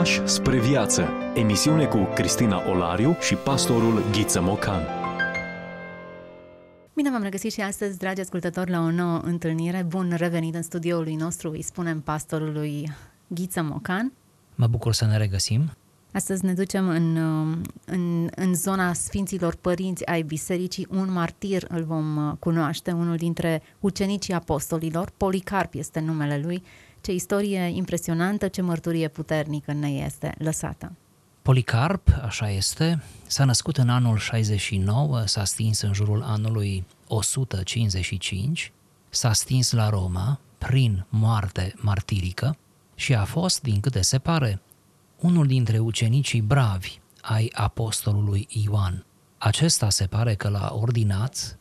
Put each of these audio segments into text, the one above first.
Pași spre viață. Emisiune cu Cristina Olariu și pastorul Ghiță Mocan. Bine v-am regăsit și astăzi, dragi ascultători, la o nouă întâlnire. Bun revenit în studioul nostru, îi spunem pastorului Ghiță Mocan. Mă bucur să ne regăsim. Astăzi ne ducem în, în, în zona Sfinților Părinți ai Bisericii. Un martir îl vom cunoaște, unul dintre ucenicii apostolilor. Policarp este numele lui. Ce istorie impresionantă, ce mărturie puternică ne este lăsată. Policarp, așa este, s-a născut în anul 69, s-a stins în jurul anului 155, s-a stins la Roma prin moarte martirică și a fost, din câte se pare, unul dintre ucenicii bravi ai apostolului Ioan. Acesta se pare că l-a ordinat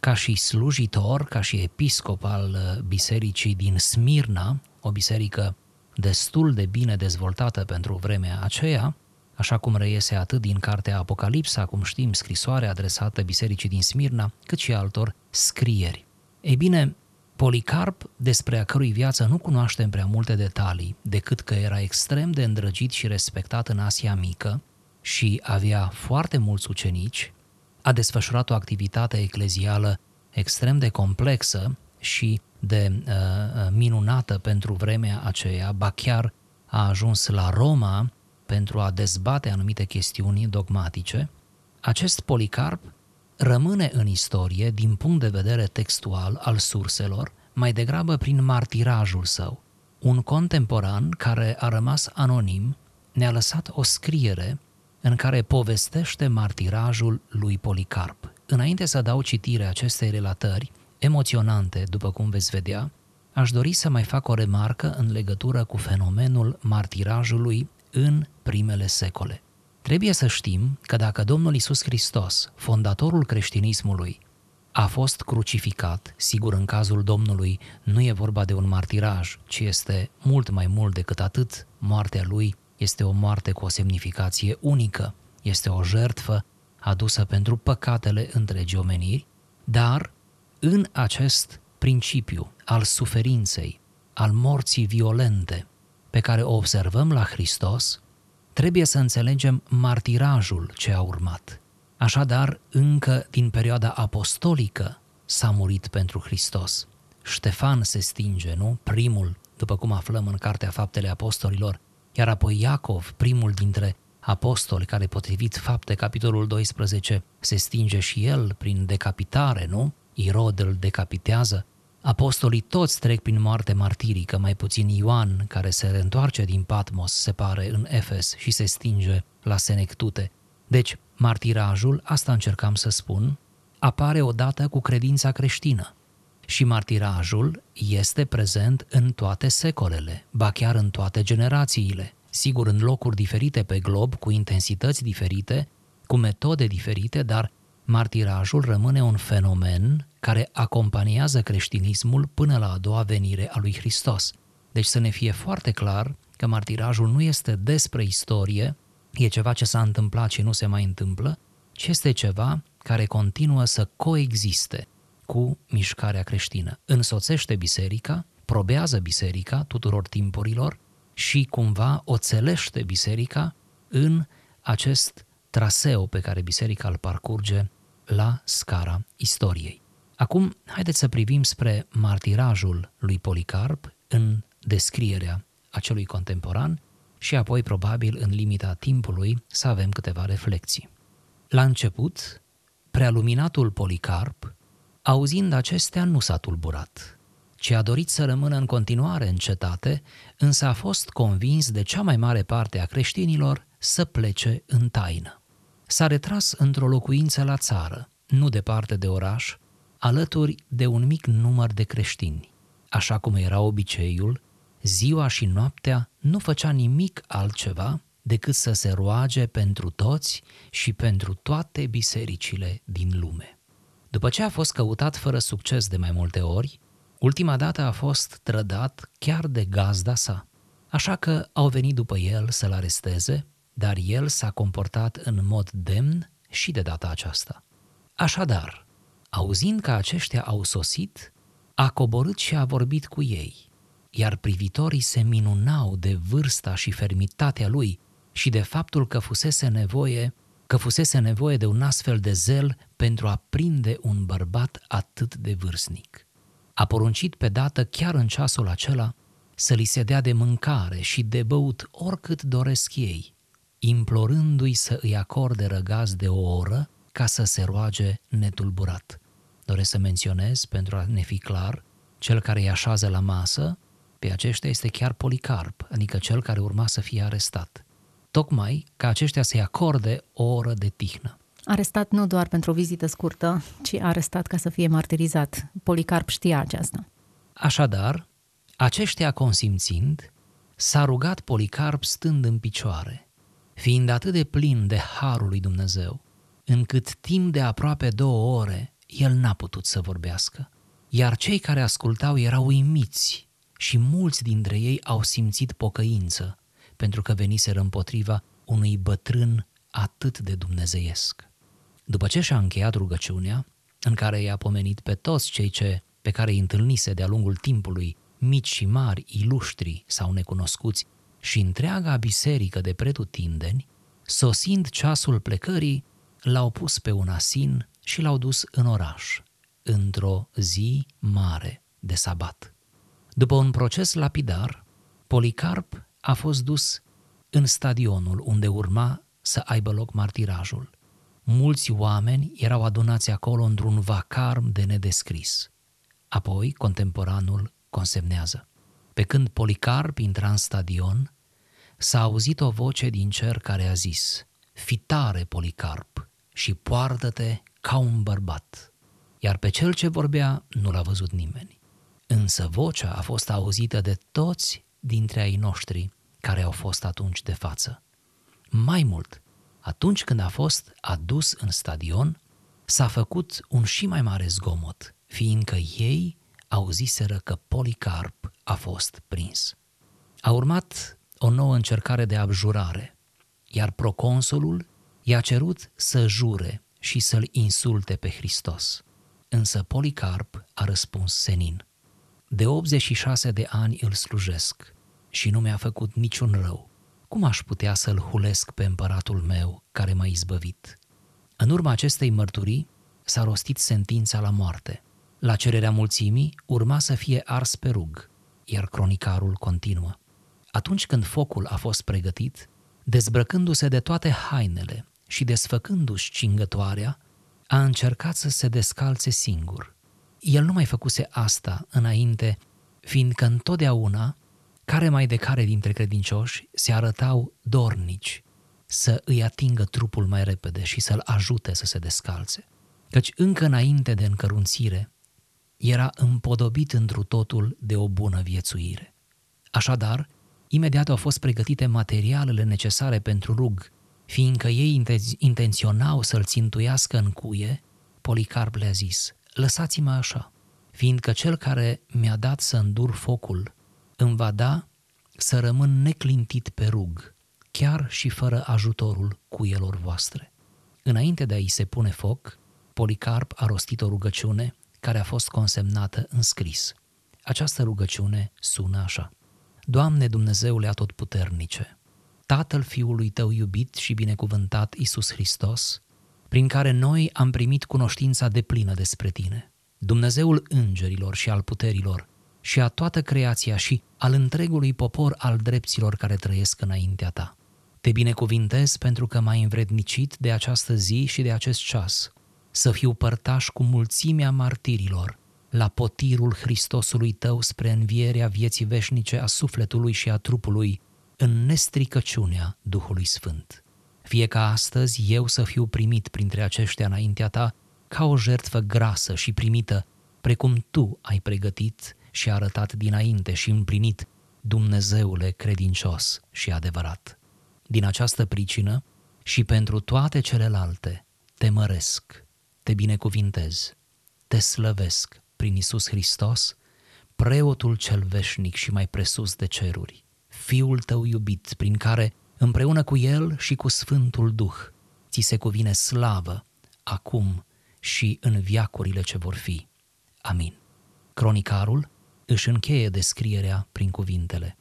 ca și slujitor, ca și episcop al bisericii din Smirna, o biserică destul de bine dezvoltată pentru vremea aceea, așa cum reiese atât din cartea Apocalipsa, cum știm, scrisoare adresată bisericii din Smirna, cât și altor scrieri. Ei bine, Policarp, despre a cărui viață nu cunoaștem prea multe detalii, decât că era extrem de îndrăgit și respectat în Asia Mică și avea foarte mulți ucenici, a desfășurat o activitate eclezială extrem de complexă și de uh, uh, minunată pentru vremea aceea, ba chiar a ajuns la Roma pentru a dezbate anumite chestiuni dogmatice, acest Policarp rămâne în istorie din punct de vedere textual al surselor, mai degrabă prin martirajul său. Un contemporan care a rămas anonim ne-a lăsat o scriere în care povestește martirajul lui Policarp. Înainte să dau citire acestei relatări, emoționante, după cum veți vedea, aș dori să mai fac o remarcă în legătură cu fenomenul martirajului în primele secole. Trebuie să știm că dacă Domnul Isus Hristos, fondatorul creștinismului, a fost crucificat, sigur în cazul Domnului nu e vorba de un martiraj, ci este mult mai mult decât atât, moartea lui este o moarte cu o semnificație unică, este o jertfă adusă pentru păcatele întregii omeniri, dar în acest principiu al suferinței, al morții violente pe care o observăm la Hristos, trebuie să înțelegem martirajul ce a urmat. Așadar, încă din perioada apostolică s-a murit pentru Hristos. Ștefan se stinge, nu? Primul, după cum aflăm în Cartea Faptele Apostolilor, iar apoi Iacov, primul dintre apostoli, care potrivit fapte capitolul 12 se stinge și el prin decapitare, nu? Irod îl decapitează, apostolii toți trec prin moarte martirică, mai puțin Ioan, care se reîntoarce din Patmos, se pare, în Efes și se stinge la Senectute. Deci, martirajul, asta încercam să spun, apare odată cu credința creștină. Și martirajul este prezent în toate secolele, ba chiar în toate generațiile, sigur în locuri diferite pe glob, cu intensități diferite, cu metode diferite, dar martirajul rămâne un fenomen care acompaniază creștinismul până la a doua venire a lui Hristos. Deci să ne fie foarte clar că martirajul nu este despre istorie, e ceva ce s-a întâmplat și nu se mai întâmplă, ci este ceva care continuă să coexiste cu mișcarea creștină. Însoțește biserica, probează biserica tuturor timpurilor și cumva oțelește biserica în acest traseu pe care biserica îl parcurge la scara istoriei. Acum, haideți să privim spre martirajul lui Policarp în descrierea acelui contemporan și apoi, probabil, în limita timpului, să avem câteva reflexii. La început, prealuminatul Policarp, auzind acestea, nu s-a tulburat, ci a dorit să rămână în continuare în cetate, însă a fost convins de cea mai mare parte a creștinilor să plece în taină s-a retras într-o locuință la țară, nu departe de oraș, alături de un mic număr de creștini. Așa cum era obiceiul, ziua și noaptea nu făcea nimic altceva decât să se roage pentru toți și pentru toate bisericile din lume. După ce a fost căutat fără succes de mai multe ori, ultima dată a fost trădat chiar de gazda sa. Așa că au venit după el să-l aresteze dar el s-a comportat în mod demn și de data aceasta. Așadar, auzind că aceștia au sosit, a coborât și a vorbit cu ei. iar privitorii se minunau de vârsta și fermitatea lui și de faptul că fusese nevoie că fusese nevoie de un astfel de zel pentru a prinde un bărbat atât de vârstnic. A poruncit pe dată chiar în ceasul acela să li se dea de mâncare și de băut oricât doresc ei, implorându-i să îi acorde răgaz de o oră ca să se roage netulburat. Doresc să menționez, pentru a ne fi clar, cel care îi așează la masă, pe aceștia este chiar Policarp, adică cel care urma să fie arestat. Tocmai ca aceștia să-i acorde o oră de tihnă. Arestat nu doar pentru o vizită scurtă, ci arestat ca să fie martirizat. Policarp știa aceasta. Așadar, aceștia consimțind, s-a rugat Policarp stând în picioare, fiind atât de plin de harul lui Dumnezeu, încât timp de aproape două ore el n-a putut să vorbească. Iar cei care ascultau erau uimiți și mulți dintre ei au simțit pocăință, pentru că veniseră împotriva unui bătrân atât de dumnezeiesc. După ce și-a încheiat rugăciunea, în care i-a pomenit pe toți cei ce, pe care îi întâlnise de-a lungul timpului, mici și mari, iluștri sau necunoscuți, și întreaga biserică de pretutindeni, sosind ceasul plecării, l-au pus pe un asin și l-au dus în oraș, într-o zi mare de sabat. După un proces lapidar, Policarp a fost dus în stadionul unde urma să aibă loc martirajul. Mulți oameni erau adunați acolo într-un vacarm de nedescris. Apoi, contemporanul consemnează. Pe când Policarp intra în stadion, s-a auzit o voce din cer care a zis, Fitare, Policarp, și poartă-te ca un bărbat. Iar pe cel ce vorbea nu l-a văzut nimeni. Însă vocea a fost auzită de toți dintre ai noștri care au fost atunci de față. Mai mult, atunci când a fost adus în stadion, s-a făcut un și mai mare zgomot, fiindcă ei auziseră că Policarp a fost prins. A urmat o nouă încercare de abjurare, iar proconsulul i-a cerut să jure și să-l insulte pe Hristos. Însă Policarp a răspuns senin. De 86 de ani îl slujesc și nu mi-a făcut niciun rău. Cum aș putea să-l hulesc pe împăratul meu care m-a izbăvit? În urma acestei mărturii s-a rostit sentința la moarte. La cererea mulțimii urma să fie ars pe rug, iar cronicarul continuă. Atunci când focul a fost pregătit, dezbrăcându-se de toate hainele și desfăcându-și cingătoarea, a încercat să se descalțe singur. El nu mai făcuse asta înainte, fiindcă întotdeauna, care mai de care dintre credincioși, se arătau dornici să îi atingă trupul mai repede și să-l ajute să se descalțe. Căci încă înainte de încărunțire, era împodobit întru totul de o bună viețuire. Așadar, imediat au fost pregătite materialele necesare pentru rug, fiindcă ei intenționau să-l țintuiască în cuie, Policarp le-a zis, lăsați-mă așa, fiindcă cel care mi-a dat să îndur focul îmi va da să rămân neclintit pe rug, chiar și fără ajutorul cuielor voastre. Înainte de a-i se pune foc, Policarp a rostit o rugăciune care a fost consemnată în scris. Această rugăciune sună așa. Doamne Dumnezeule Atotputernice, Tatăl Fiului Tău iubit și binecuvântat Isus Hristos, prin care noi am primit cunoștința deplină despre Tine, Dumnezeul îngerilor și al puterilor, și a toată creația și al întregului popor al drepților care trăiesc înaintea Ta. Te binecuvintez pentru că m-ai învrednicit de această zi și de acest ceas, să fiu părtaș cu mulțimea martirilor la potirul Hristosului Tău spre învierea vieții veșnice a sufletului și a trupului, în nestricăciunea Duhului Sfânt. Fie ca astăzi eu să fiu primit printre aceștia înaintea ta ca o jertfă grasă și primită, precum tu ai pregătit și arătat dinainte și împlinit, Dumnezeule credincios și adevărat. Din această pricină și pentru toate celelalte te măresc, te binecuvintez, te slăvesc prin Isus Hristos, preotul cel veșnic și mai presus de ceruri Fiul tău iubit, prin care, împreună cu El și cu Sfântul Duh, ți se cuvine slavă, acum și în viacurile ce vor fi. Amin. Cronicarul își încheie descrierea prin cuvintele.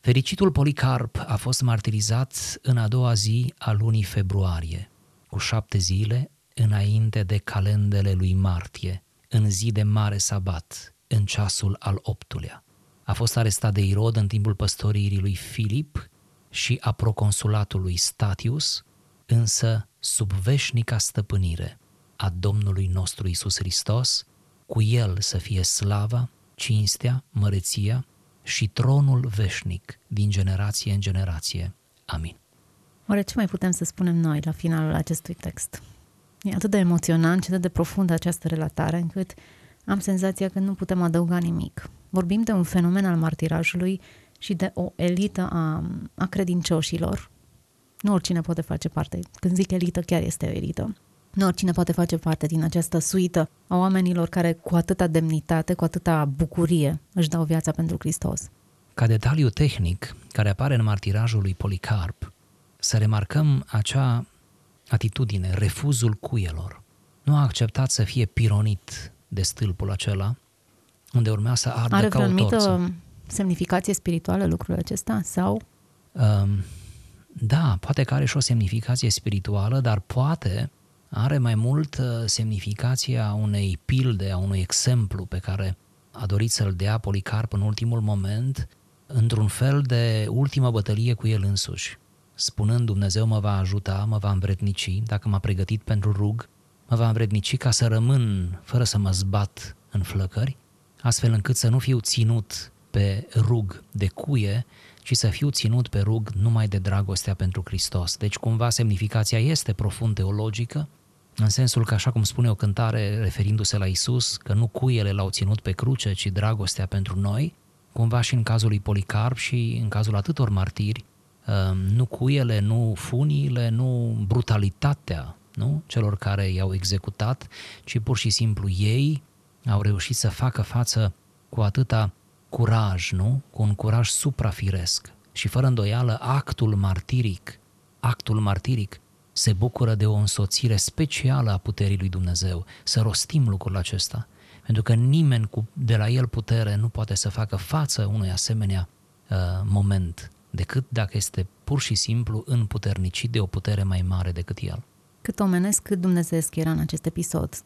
Fericitul Policarp a fost martirizat în a doua zi a lunii februarie, cu șapte zile înainte de calendele lui martie, în zi de mare sabat, în ceasul al optulea. A fost arestat de Irod în timpul păstoririi lui Filip și a proconsulatului Statius, însă sub veșnica stăpânire a Domnului nostru Isus Hristos, cu El să fie slava, cinstea, măreția și tronul veșnic din generație în generație. Amin. Oare ce mai putem să spunem noi la finalul acestui text? E atât de emoționant și atât de profundă această relatare încât am senzația că nu putem adăuga nimic. Vorbim de un fenomen al martirajului și de o elită a, a credincioșilor. Nu oricine poate face parte. Când zic elită, chiar este o elită. Nu oricine poate face parte din această suită a oamenilor care cu atâta demnitate, cu atâta bucurie își dau viața pentru Hristos. Ca detaliu tehnic care apare în martirajul lui Policarp, să remarcăm acea atitudine, refuzul cuielor. Nu a acceptat să fie pironit de stâlpul acela, unde urmea să ardă Are ca o anumită torță. semnificație spirituală lucrul acesta? Sau Um, da, poate că are și o semnificație spirituală, dar poate are mai mult uh, semnificația unei pilde, a unui exemplu pe care a dorit să-l dea Policarp în ultimul moment, într-un fel de ultimă bătălie cu el însuși, spunând Dumnezeu mă va ajuta, mă va învrednici, dacă m-a pregătit pentru rug, mă va învrednici ca să rămân fără să mă zbat în flăcări, astfel încât să nu fiu ținut pe rug de cuie, ci să fiu ținut pe rug numai de dragostea pentru Hristos. Deci cumva semnificația este profund teologică, în sensul că, așa cum spune o cântare referindu-se la Isus, că nu cuiele l-au ținut pe cruce, ci dragostea pentru noi, cumva și în cazul lui Policarp și în cazul atâtor martiri, um, nu cuiele, nu funiile, nu brutalitatea nu? celor care i-au executat, ci pur și simplu ei au reușit să facă față cu atâta curaj, nu? cu un curaj suprafiresc. Și fără îndoială, actul martiric, actul martiric se bucură de o însoțire specială a puterii lui Dumnezeu. Să rostim lucrul acesta. Pentru că nimeni cu, de la el putere nu poate să facă față unui asemenea uh, moment, decât dacă este pur și simplu împuternicit de o putere mai mare decât el. cât omenesc, cât dumnezeesc era în acest episod.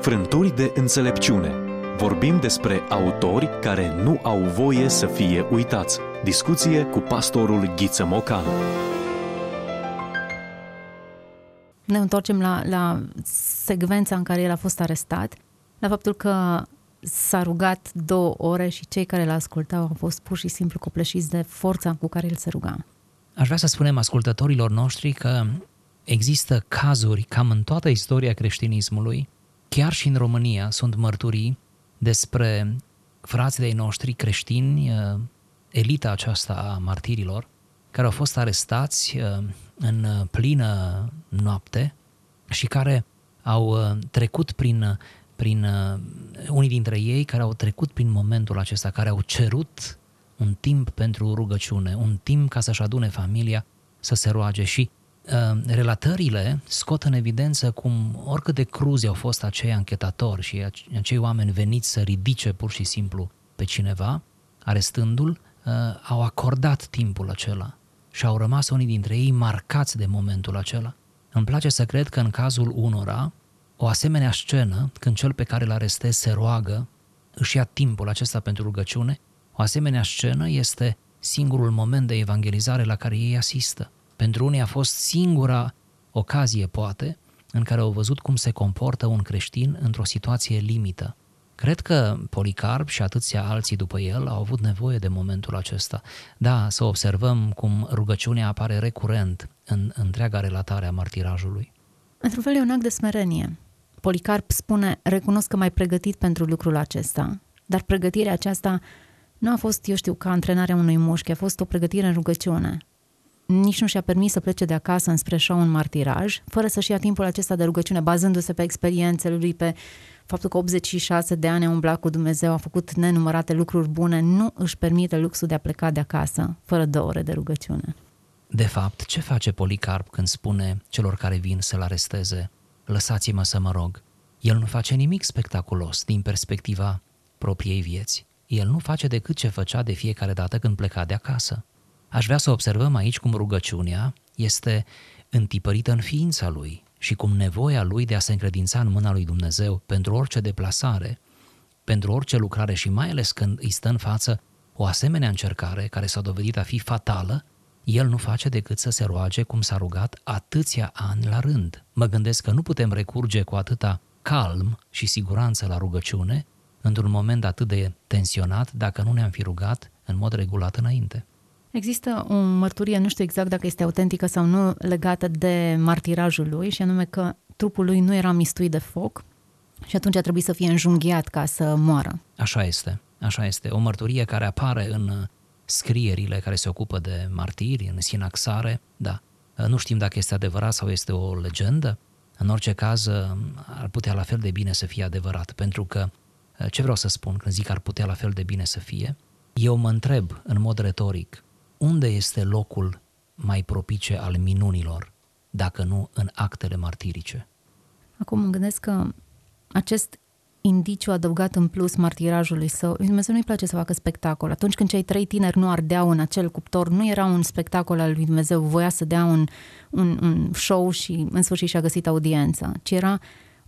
Frânturi de înțelepciune. Vorbim despre autori care nu au voie să fie uitați. Discuție cu pastorul Ghiță Mocan. Ne întoarcem la, la secvența în care el a fost arestat, la faptul că s-a rugat două ore și cei care l-ascultau au fost pur și simplu copleșiți de forța cu care el se ruga. Aș vrea să spunem ascultătorilor noștri că există cazuri, cam în toată istoria creștinismului, chiar și în România sunt mărturii despre frații de noștri creștini, uh, elita aceasta a martirilor, care au fost arestați uh, în plină noapte și care au uh, trecut prin, prin unii dintre ei care au trecut prin momentul acesta, care au cerut un timp pentru rugăciune, un timp ca să-și adune familia să se roage și uh, relatările scot în evidență cum oricât de cruzi au fost acei anchetatori și acei oameni veniți să ridice pur și simplu pe cineva, arestându-l, uh, au acordat timpul acela și au rămas unii dintre ei marcați de momentul acela. Îmi place să cred că în cazul unora, o asemenea scenă, când cel pe care îl arestez se roagă, își ia timpul acesta pentru rugăciune, o asemenea scenă este singurul moment de evangelizare la care ei asistă. Pentru unii a fost singura ocazie, poate, în care au văzut cum se comportă un creștin într-o situație limită. Cred că Policarp și atâția alții după el au avut nevoie de momentul acesta. Da, să observăm cum rugăciunea apare recurent în întreaga relatare a martirajului. Într-un fel e un act de smerenie. Policarp spune, recunosc că m-ai pregătit pentru lucrul acesta, dar pregătirea aceasta nu a fost, eu știu, ca antrenarea unui mușchi, a fost o pregătire în rugăciune. Nici nu și-a permis să plece de acasă înspre așa un martiraj, fără să-și ia timpul acesta de rugăciune, bazându-se pe experiențele lui, pe faptul că 86 de ani a umblat cu Dumnezeu, a făcut nenumărate lucruri bune, nu își permite luxul de a pleca de acasă fără două ore de rugăciune. De fapt, ce face Policarp când spune celor care vin să-l aresteze, lăsați-mă să mă rog? El nu face nimic spectaculos din perspectiva propriei vieți. el nu face decât ce făcea de fiecare dată când pleca de acasă. Aș vrea să observăm aici cum rugăciunea este întipărită în ființa lui și cum nevoia lui de a se încredința în mâna lui Dumnezeu pentru orice deplasare, pentru orice lucrare și mai ales când îi stă în față o asemenea încercare care s-a dovedit a fi fatală, el nu face decât să se roage cum s-a rugat atâția ani la rând. Mă gândesc că nu putem recurge cu atâta calm și siguranță la rugăciune într-un moment atât de tensionat dacă nu ne-am fi rugat în mod regulat înainte. Există o mărturie, nu știu exact dacă este autentică sau nu, legată de martirajul lui și anume că trupul lui nu era mistuit de foc și atunci a trebuit să fie înjunghiat ca să moară. Așa este, așa este. O mărturie care apare în uh, scrierile care se ocupă de martiri, în sinaxare, da. Uh, nu știm dacă este adevărat sau este o legendă. În orice caz, uh, ar putea la fel de bine să fie adevărat, pentru că ce vreau să spun când zic ar putea la fel de bine să fie? Eu mă întreb în mod retoric, unde este locul mai propice al minunilor, dacă nu în actele martirice? Acum mă gândesc că acest indiciu adăugat în plus martirajului său, Dumnezeu nu-i place să facă spectacol. Atunci când cei trei tineri nu ardeau în acel cuptor, nu era un spectacol al lui Dumnezeu, voia să dea un, un, un show și în sfârșit și-a găsit audiența, ci era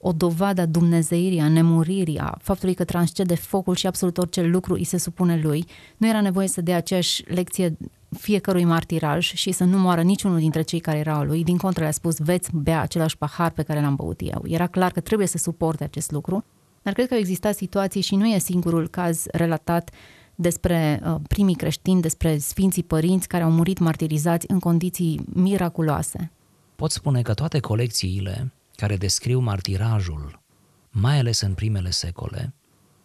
o dovadă a dumnezeirii, a nemuririi, a faptului că transcede focul și absolut orice lucru îi se supune lui. Nu era nevoie să dea aceeași lecție fiecărui martiraj și să nu moară niciunul dintre cei care erau lui. Din contră le-a spus, veți bea același pahar pe care l-am băut eu. Era clar că trebuie să suporte acest lucru, dar cred că au existat situații și nu e singurul caz relatat despre uh, primii creștini, despre sfinții părinți care au murit martirizați în condiții miraculoase. Pot spune că toate colecțiile care descriu martirajul, mai ales în primele secole,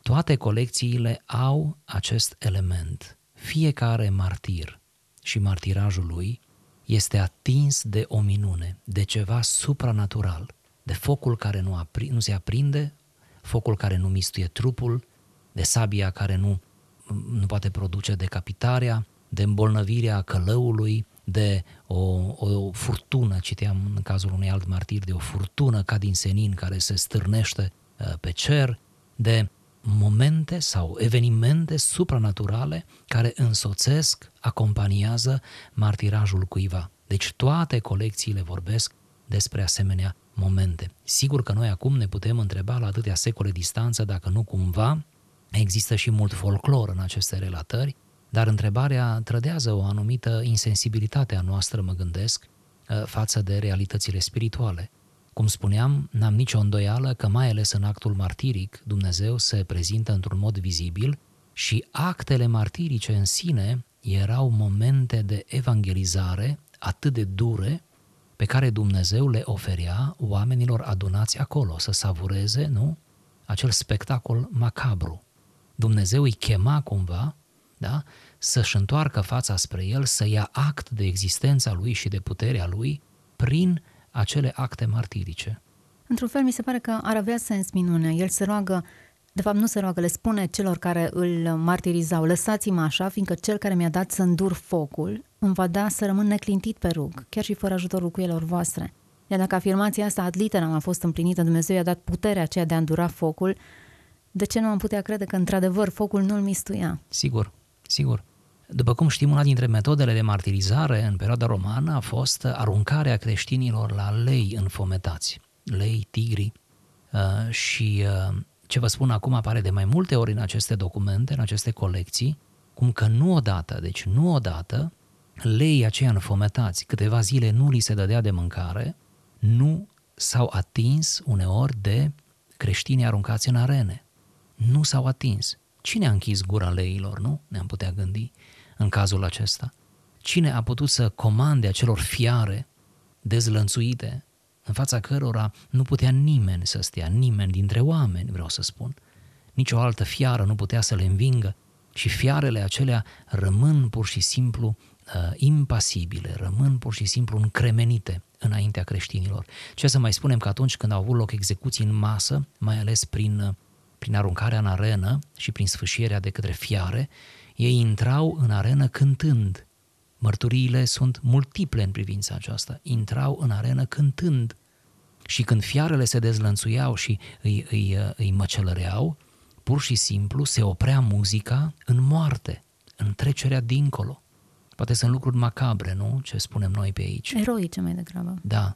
toate colecțiile au acest element. Fiecare martir și martirajul lui este atins de o minune, de ceva supranatural, de focul care nu, apri, nu se aprinde, focul care nu mistuie trupul, de sabia care nu, nu poate produce decapitarea, de îmbolnăvirea călăului, de o, o furtună, citeam în cazul unui alt martir, de o furtună ca din senin care se stârnește uh, pe cer, de momente sau evenimente supranaturale care însoțesc, acompaniază martirajul cuiva. Deci toate colecțiile vorbesc despre asemenea momente. Sigur că noi acum ne putem întreba la atâtea secole distanță dacă nu cumva există și mult folclor în aceste relatări, dar întrebarea trădează o anumită insensibilitate a noastră, mă gândesc, uh, față de realitățile spirituale. Cum spuneam, n-am nicio îndoială că mai ales în actul martiric Dumnezeu se prezintă într-un mod vizibil și actele martirice în sine erau momente de evangelizare atât de dure pe care Dumnezeu le oferea oamenilor adunați acolo să savureze, nu? Acel spectacol macabru. Dumnezeu îi chema cumva, da? Să-și întoarcă fața spre el, să ia act de existența lui și de puterea lui prin acele acte martirice. Într-un fel, mi se pare că ar avea sens minunea. El se roagă, de fapt nu se roagă, le spune celor care îl martirizau, lăsați-mă așa, fiindcă cel care mi-a dat să îndur focul îmi va da să rămân neclintit pe rug, chiar și fără ajutorul cuielor voastre. Iar dacă afirmația asta ad literam a fost împlinită, Dumnezeu i-a dat puterea aceea de a îndura focul, de ce nu am putea crede că într-adevăr focul nu-l mistuia? Sigur, sigur. După cum știm, una dintre metodele de martirizare în perioada romană a fost aruncarea creștinilor la lei înfometați, lei, tigri uh, și uh, ce vă spun acum apare de mai multe ori în aceste documente, în aceste colecții, cum că nu odată, deci nu odată, leii aceia înfometați, câteva zile nu li se dădea de mâncare, nu s-au atins uneori de creștini aruncați în arene. Nu s-au atins. Cine a închis gura leilor, nu? Ne-am putea gândi în cazul acesta. Cine a putut să comande acelor fiare dezlănțuite, în fața cărora nu putea nimeni să stea, nimeni dintre oameni, vreau să spun. Nici o altă fiară nu putea să le învingă și fiarele acelea rămân pur și simplu uh, impasibile, rămân pur și simplu încremenite înaintea creștinilor. Ce să mai spunem că atunci când au avut loc execuții în masă, mai ales prin, uh, prin aruncarea în arenă și prin sfâșierea de către fiare, ei intrau în arenă cântând. Mărturiile sunt multiple în privința aceasta. Intrau în arenă cântând. Și când fiarele se dezlănțuiau și îi, îi, îi măcelăreau, Pur și simplu se oprea muzica în moarte, în trecerea dincolo. Poate sunt lucruri macabre, nu? Ce spunem noi pe aici. Eroice mai degrabă. Da.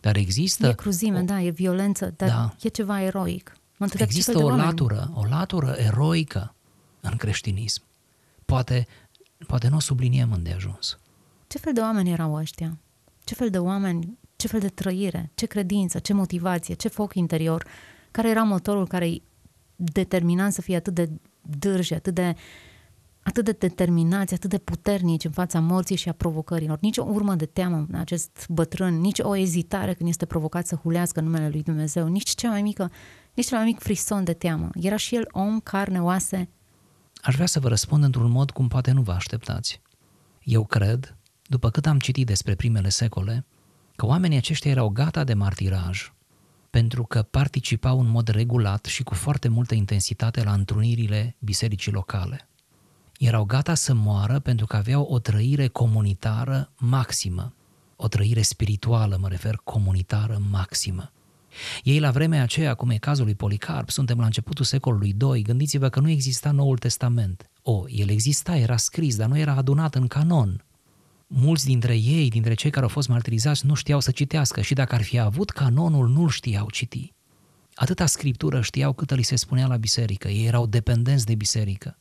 Dar există... E cruzime, o... da, e violență, dar da. e ceva eroic. Mă există o latură, o latură eroică în creștinism. Poate, poate nu o subliniem îndeajuns. Ce fel de oameni erau ăștia? Ce fel de oameni, ce fel de trăire, ce credință, ce motivație, ce foc interior, care era motorul care îi determina să fie atât de dârji, atât de atât de determinați, atât de puternici în fața morții și a provocărilor. Nici o urmă de teamă în acest bătrân, nici o ezitare când este provocat să hulească numele lui Dumnezeu, nici cea mai mică, nici cel mai mic frison de teamă. Era și el om, carne, oase. Aș vrea să vă răspund într-un mod cum poate nu vă așteptați. Eu cred, după cât am citit despre primele secole, că oamenii aceștia erau gata de martiraj, pentru că participau în mod regulat și cu foarte multă intensitate la întrunirile bisericii locale. Erau gata să moară pentru că aveau o trăire comunitară maximă, o trăire spirituală, mă refer, comunitară maximă. Ei la vremea aceea, cum e cazul lui Policarp, suntem la începutul secolului II, gândiți-vă că nu exista Noul Testament. O, el exista, era scris, dar nu era adunat în canon. Mulți dintre ei, dintre cei care au fost martirizați, nu știau să citească și dacă ar fi avut canonul, nu-l știau citi. Atâta scriptură știau câtă li se spunea la biserică, ei erau dependenți de biserică.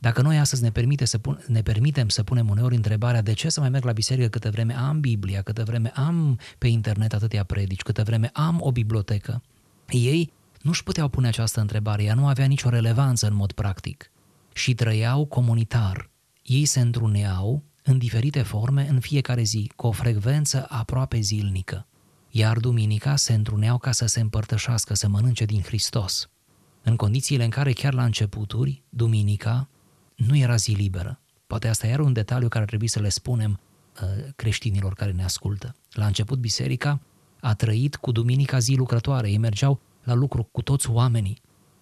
Dacă noi astăzi ne, permite să pun, ne permitem să punem uneori întrebarea de ce să mai merg la biserică câtă vreme am Biblia, câtă vreme am pe internet atâtea predici, câtă vreme am o bibliotecă, ei nu-și puteau pune această întrebare, ea nu avea nicio relevanță în mod practic și trăiau comunitar. Ei se întruneau în diferite forme în fiecare zi, cu o frecvență aproape zilnică. Iar duminica se întruneau ca să se împărtășească, să mănânce din Hristos. În condițiile în care chiar la începuturi, duminica, nu era zi liberă. Poate asta era un detaliu care ar trebui să le spunem uh, creștinilor care ne ascultă. La început, biserica a trăit cu duminica zi lucrătoare. Ei mergeau la lucru cu toți oamenii.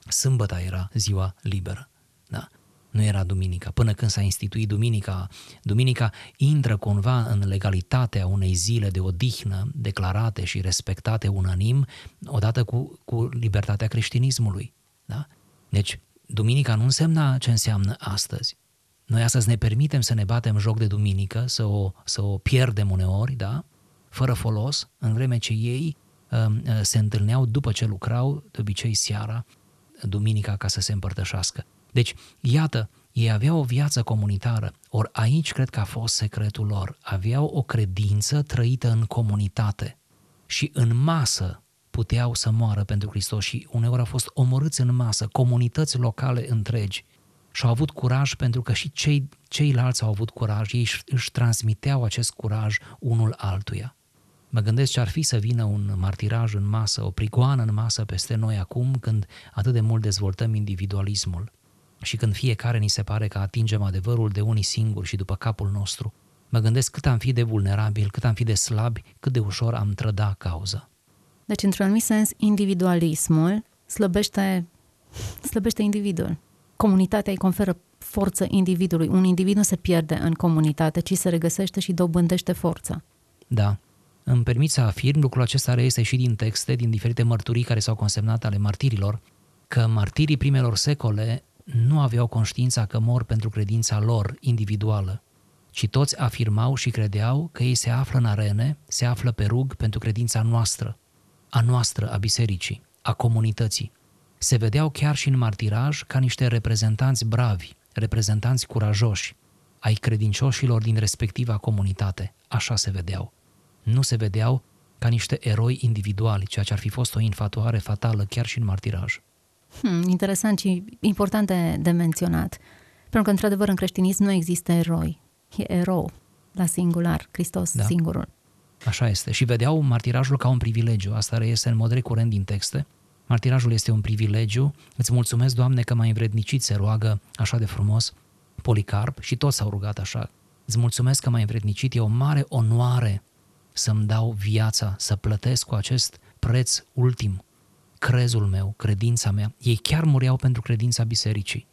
Sâmbăta era ziua liberă. Da? Nu era duminica. Până când s-a instituit duminica, duminica intră cumva în legalitatea unei zile de odihnă declarate și respectate unanim, odată cu, cu libertatea creștinismului. Da? Deci, duminica nu însemna ce înseamnă astăzi. Noi astăzi ne permitem să ne batem joc de duminică, să o, să o pierdem uneori, da? fără folos, în vreme ce ei uh, se întâlneau după ce lucrau, de obicei seara, duminica, ca să se împărtășească. Deci, iată, ei aveau o viață comunitară, ori aici cred că a fost secretul lor. Aveau o credință trăită în comunitate și în masă puteau să moară pentru Hristos și uneori au fost omorâți în masă, comunități locale întregi și au avut curaj pentru că și cei, ceilalți au avut curaj, ei își, își transmiteau acest curaj unul altuia. Mă gândesc ce ar fi să vină un martiraj în masă, o prigoană în masă peste noi acum, când atât de mult dezvoltăm individualismul și când fiecare ni se pare că atingem adevărul de unii singuri și după capul nostru. Mă gândesc cât am fi de vulnerabil, cât am fi de slabi, cât de ușor am trăda cauza. Deci, într-un anumit sens, individualismul slăbește, slăbește individul. Comunitatea îi conferă forță individului. Un individ nu se pierde în comunitate, ci se regăsește și dobândește forța. Da. Îmi permit să afirm, lucrul acesta reiese și din texte, din diferite mărturii care s-au consemnat ale martirilor, că martirii primelor secole nu aveau conștiința că mor pentru credința lor individuală, ci toți afirmau și credeau că ei se află în arene, se află pe rug pentru credința noastră, a noastră, a bisericii, a comunității. Se vedeau chiar și în martiraj ca niște reprezentanți bravi, reprezentanți curajoși, ai credincioșilor din respectiva comunitate. Așa se vedeau. Nu se vedeau ca niște eroi individuali, ceea ce ar fi fost o infatuare fatală chiar și în martiraj. Hmm, interesant și important de, de menționat. Pentru că, într-adevăr, în creștinism nu există eroi. E erou, la singular, Hristos da. singurul. Așa este. Și vedeau martirajul ca un privilegiu. Asta reiese în mod recurent din texte. Martirajul este un privilegiu. Îți mulțumesc, Doamne, că m-ai învrednicit, se roagă așa de frumos Policarp și toți s-au rugat așa. Îți mulțumesc că m-ai învrednicit, e o mare onoare să-mi dau viața, să plătesc cu acest preț ultim crezul meu, credința mea. Ei chiar mureau pentru credința bisericii,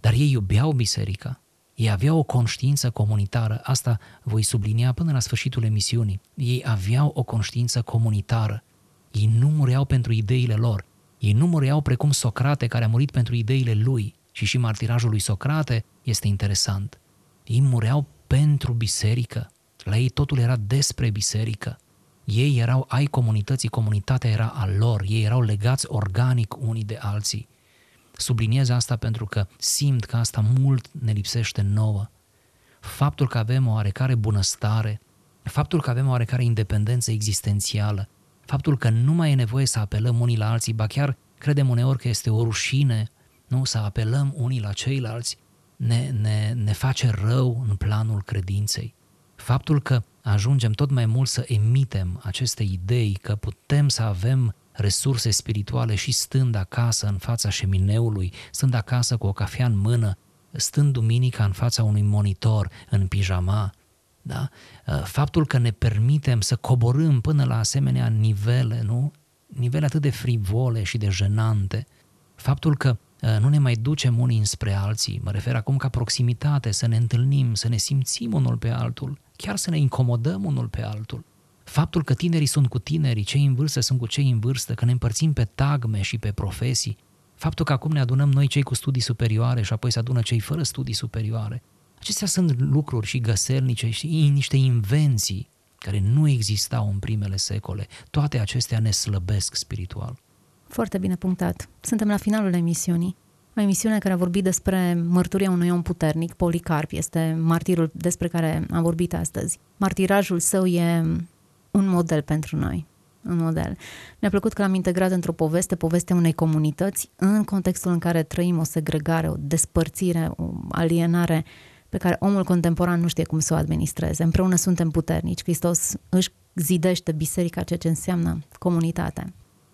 dar ei iubeau biserica. Ei aveau o conștiință comunitară, asta voi sublinia până la sfârșitul emisiunii. Ei aveau o conștiință comunitară. Ei nu mureau pentru ideile lor. Ei nu mureau precum Socrate, care a murit pentru ideile lui. Și și martirajul lui Socrate este interesant. Ei mureau pentru biserică. La ei totul era despre biserică. Ei erau ai comunității, comunitatea era a lor, ei erau legați organic unii de alții. Subliniez asta pentru că simt că asta mult ne lipsește nouă. Faptul că avem o oarecare bunăstare, faptul că avem o oarecare independență existențială, faptul că nu mai e nevoie să apelăm unii la alții, ba chiar credem uneori că este o rușine nu? să apelăm unii la ceilalți, ne, ne, ne face rău în planul credinței. Faptul că ajungem tot mai mult să emitem aceste idei că putem să avem resurse spirituale și stând acasă în fața șemineului, stând acasă cu o cafea în mână, stând duminica în fața unui monitor, în pijama, da? Faptul că ne permitem să coborâm până la asemenea nivele, nu? Nivele atât de frivole și de jenante. Faptul că nu ne mai ducem unii înspre alții, mă refer acum ca proximitate, să ne întâlnim, să ne simțim unul pe altul, chiar să ne incomodăm unul pe altul. Faptul că tinerii sunt cu tinerii, cei în vârstă sunt cu cei în vârstă, că ne împărțim pe tagme și pe profesii, faptul că acum ne adunăm noi cei cu studii superioare și apoi se adună cei fără studii superioare, acestea sunt lucruri și găselnice și niște invenții care nu existau în primele secole. Toate acestea ne slăbesc spiritual. Foarte bine punctat. Suntem la finalul emisiunii. O emisiune care a vorbit despre mărturia unui om puternic, Policarp, este martirul despre care am vorbit astăzi. Martirajul său e un model pentru noi. Un model. Mi-a plăcut că l-am integrat într-o poveste, povestea unei comunități, în contextul în care trăim o segregare, o despărțire, o alienare pe care omul contemporan nu știe cum să o administreze. Împreună suntem puternici. Hristos își zidește biserica, ceea ce înseamnă comunitate.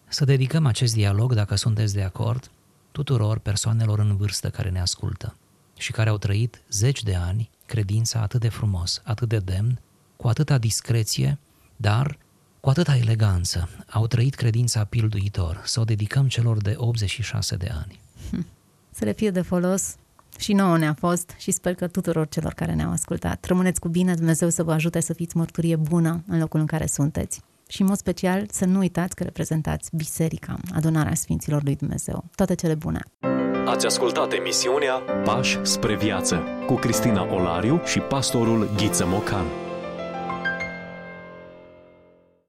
Să dedicăm acest dialog, dacă sunteți de acord, tuturor persoanelor în vârstă care ne ascultă și care au trăit zeci de ani credința atât de frumos, atât de demn, cu atâta discreție, dar cu atâta eleganță. Au trăit credința pilduitor, să o dedicăm celor de 86 de ani. Să le fie de folos și nouă ne-a fost și sper că tuturor celor care ne-au ascultat. Rămâneți cu bine, Dumnezeu să vă ajute să fiți mărturie bună în locul în care sunteți. Și în mod special să nu uitați că reprezentați Biserica, adunarea Sfinților lui Dumnezeu. Toate cele bune! Ați ascultat emisiunea Pași spre viață cu Cristina Olariu și pastorul Ghiță Mocan.